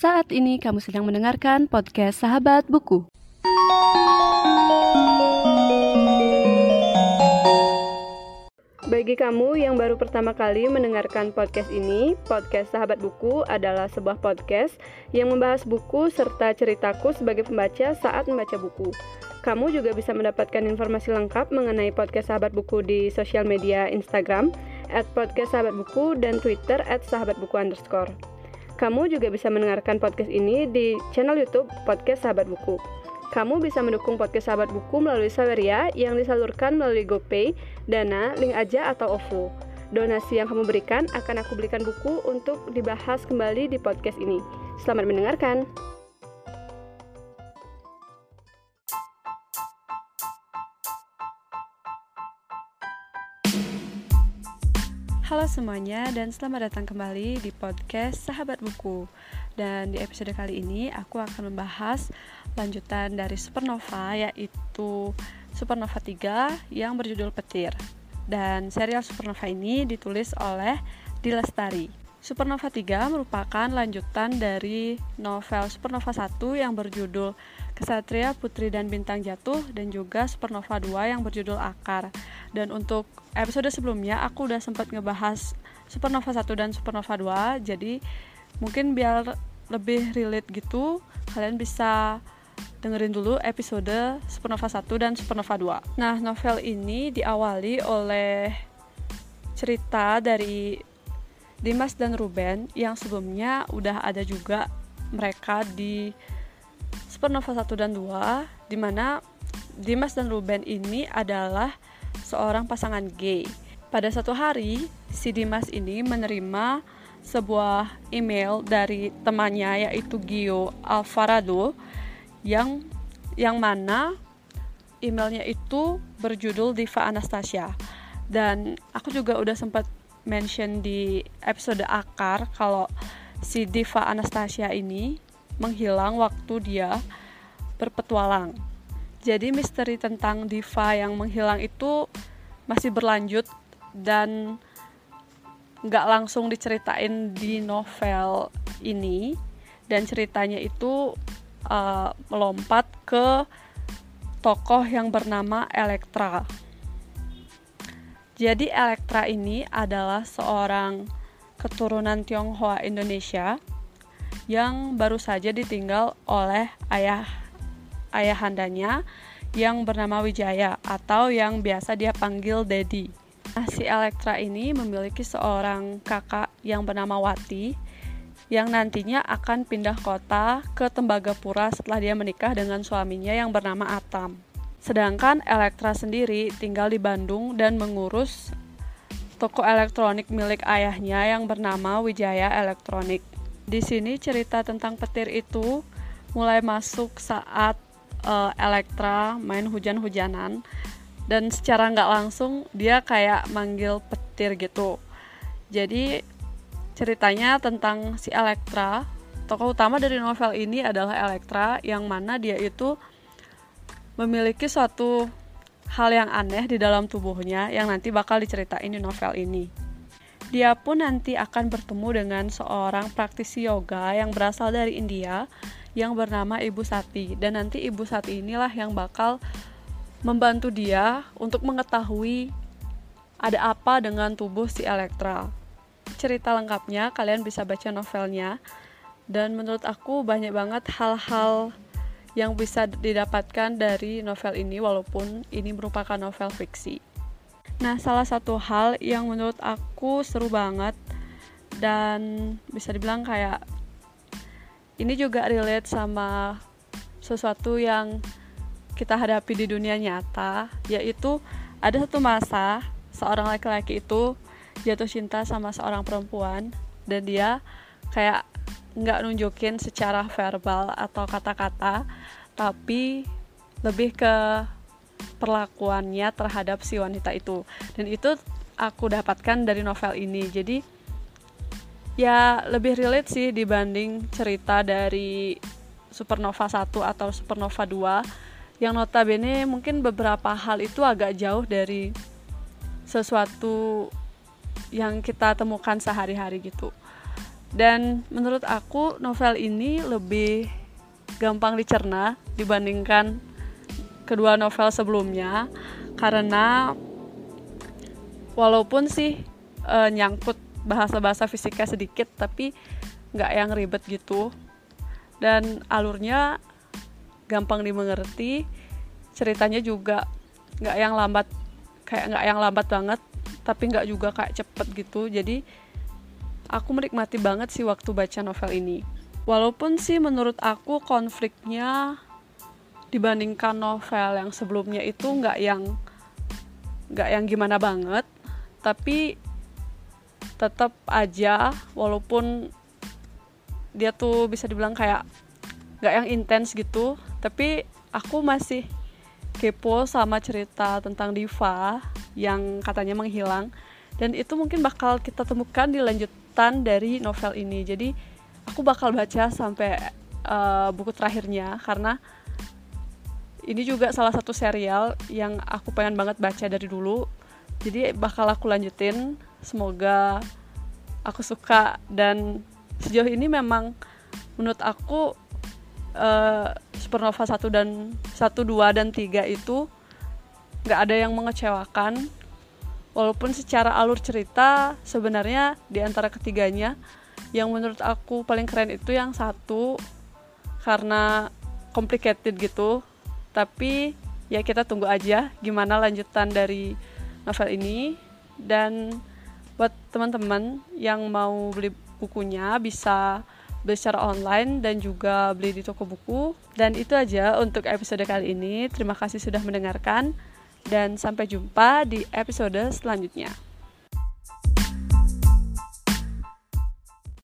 Saat ini kamu sedang mendengarkan podcast Sahabat Buku. Bagi kamu yang baru pertama kali mendengarkan podcast ini, podcast Sahabat Buku adalah sebuah podcast yang membahas buku serta ceritaku sebagai pembaca saat membaca buku. Kamu juga bisa mendapatkan informasi lengkap mengenai podcast Sahabat Buku di sosial media Instagram, at podcast Sahabat Buku, dan Twitter, at. Kamu juga bisa mendengarkan podcast ini di channel YouTube Podcast Sahabat Buku. Kamu bisa mendukung podcast Sahabat Buku melalui Saweria yang disalurkan melalui GoPay, Dana, Link Aja, atau OVO. Donasi yang kamu berikan akan aku belikan buku untuk dibahas kembali di podcast ini. Selamat mendengarkan. Halo semuanya dan selamat datang kembali di podcast Sahabat Buku. Dan di episode kali ini aku akan membahas lanjutan dari Supernova yaitu Supernova 3 yang berjudul Petir. Dan serial Supernova ini ditulis oleh Dilestari. Supernova 3 merupakan lanjutan dari novel Supernova 1 yang berjudul Kesatria Putri dan Bintang Jatuh dan juga Supernova 2 yang berjudul Akar. Dan untuk episode sebelumnya aku udah sempat ngebahas Supernova 1 dan Supernova 2 jadi mungkin biar lebih relate gitu kalian bisa dengerin dulu episode Supernova 1 dan Supernova 2 nah novel ini diawali oleh cerita dari Dimas dan Ruben yang sebelumnya udah ada juga mereka di Supernova 1 dan 2 di mana Dimas dan Ruben ini adalah seorang pasangan gay. Pada satu hari, si Dimas ini menerima sebuah email dari temannya yaitu Gio Alvarado yang yang mana emailnya itu berjudul Diva Anastasia dan aku juga udah sempat mention di episode akar kalau si Diva Anastasia ini menghilang waktu dia berpetualang. Jadi misteri tentang Diva yang menghilang itu masih berlanjut dan nggak langsung diceritain di novel ini. Dan ceritanya itu uh, melompat ke tokoh yang bernama Elektra. Jadi Elektra ini adalah seorang keturunan Tionghoa Indonesia yang baru saja ditinggal oleh ayah ayahandanya yang bernama Wijaya atau yang biasa dia panggil Dedi. Nah, si Elektra ini memiliki seorang kakak yang bernama Wati yang nantinya akan pindah kota ke Tembagapura setelah dia menikah dengan suaminya yang bernama Atam. Sedangkan Elektra sendiri tinggal di Bandung dan mengurus toko elektronik milik ayahnya yang bernama Wijaya Elektronik. Di sini cerita tentang petir itu mulai masuk saat uh, Elektra main hujan-hujanan. Dan secara nggak langsung dia kayak manggil petir gitu. Jadi ceritanya tentang si Elektra. Tokoh utama dari novel ini adalah Elektra yang mana dia itu memiliki suatu hal yang aneh di dalam tubuhnya yang nanti bakal diceritain di novel ini. Dia pun nanti akan bertemu dengan seorang praktisi yoga yang berasal dari India yang bernama Ibu Sati dan nanti Ibu Sati inilah yang bakal membantu dia untuk mengetahui ada apa dengan tubuh si Elektra. Cerita lengkapnya kalian bisa baca novelnya dan menurut aku banyak banget hal-hal yang bisa didapatkan dari novel ini walaupun ini merupakan novel fiksi. Nah, salah satu hal yang menurut aku seru banget dan bisa dibilang kayak ini juga relate sama sesuatu yang kita hadapi di dunia nyata yaitu ada satu masa seorang laki-laki itu jatuh cinta sama seorang perempuan dan dia kayak nggak nunjukin secara verbal atau kata-kata tapi lebih ke perlakuannya terhadap si wanita itu dan itu aku dapatkan dari novel ini jadi ya lebih relate sih dibanding cerita dari Supernova 1 atau Supernova 2 yang notabene mungkin beberapa hal itu agak jauh dari sesuatu yang kita temukan sehari-hari gitu. dan menurut aku novel ini lebih gampang dicerna dibandingkan kedua novel sebelumnya karena walaupun sih e, nyangkut bahasa-bahasa fisika sedikit tapi nggak yang ribet gitu. Dan alurnya gampang dimengerti ceritanya juga nggak yang lambat kayak nggak yang lambat banget tapi nggak juga kayak cepet gitu. Jadi aku menikmati banget sih waktu baca novel ini. Walaupun sih menurut aku konfliknya dibandingkan novel yang sebelumnya itu nggak yang nggak yang gimana banget. Tapi tetap aja walaupun dia tuh bisa dibilang kayak nggak yang intens gitu tapi aku masih kepo sama cerita tentang Diva yang katanya menghilang. Dan itu mungkin bakal kita temukan di lanjutan dari novel ini. Jadi aku bakal baca sampai uh, buku terakhirnya karena ini juga salah satu serial yang aku pengen banget baca dari dulu. Jadi bakal aku lanjutin. Semoga aku suka. Dan sejauh ini memang menurut aku uh, Supernova 1 dan 1, 2 dan 3 itu nggak ada yang mengecewakan. Walaupun secara alur cerita sebenarnya di antara ketiganya yang menurut aku paling keren itu yang satu. Karena complicated gitu tapi ya kita tunggu aja gimana lanjutan dari novel ini. Dan buat teman-teman yang mau beli bukunya bisa beli secara online dan juga beli di toko buku. Dan itu aja untuk episode kali ini. Terima kasih sudah mendengarkan dan sampai jumpa di episode selanjutnya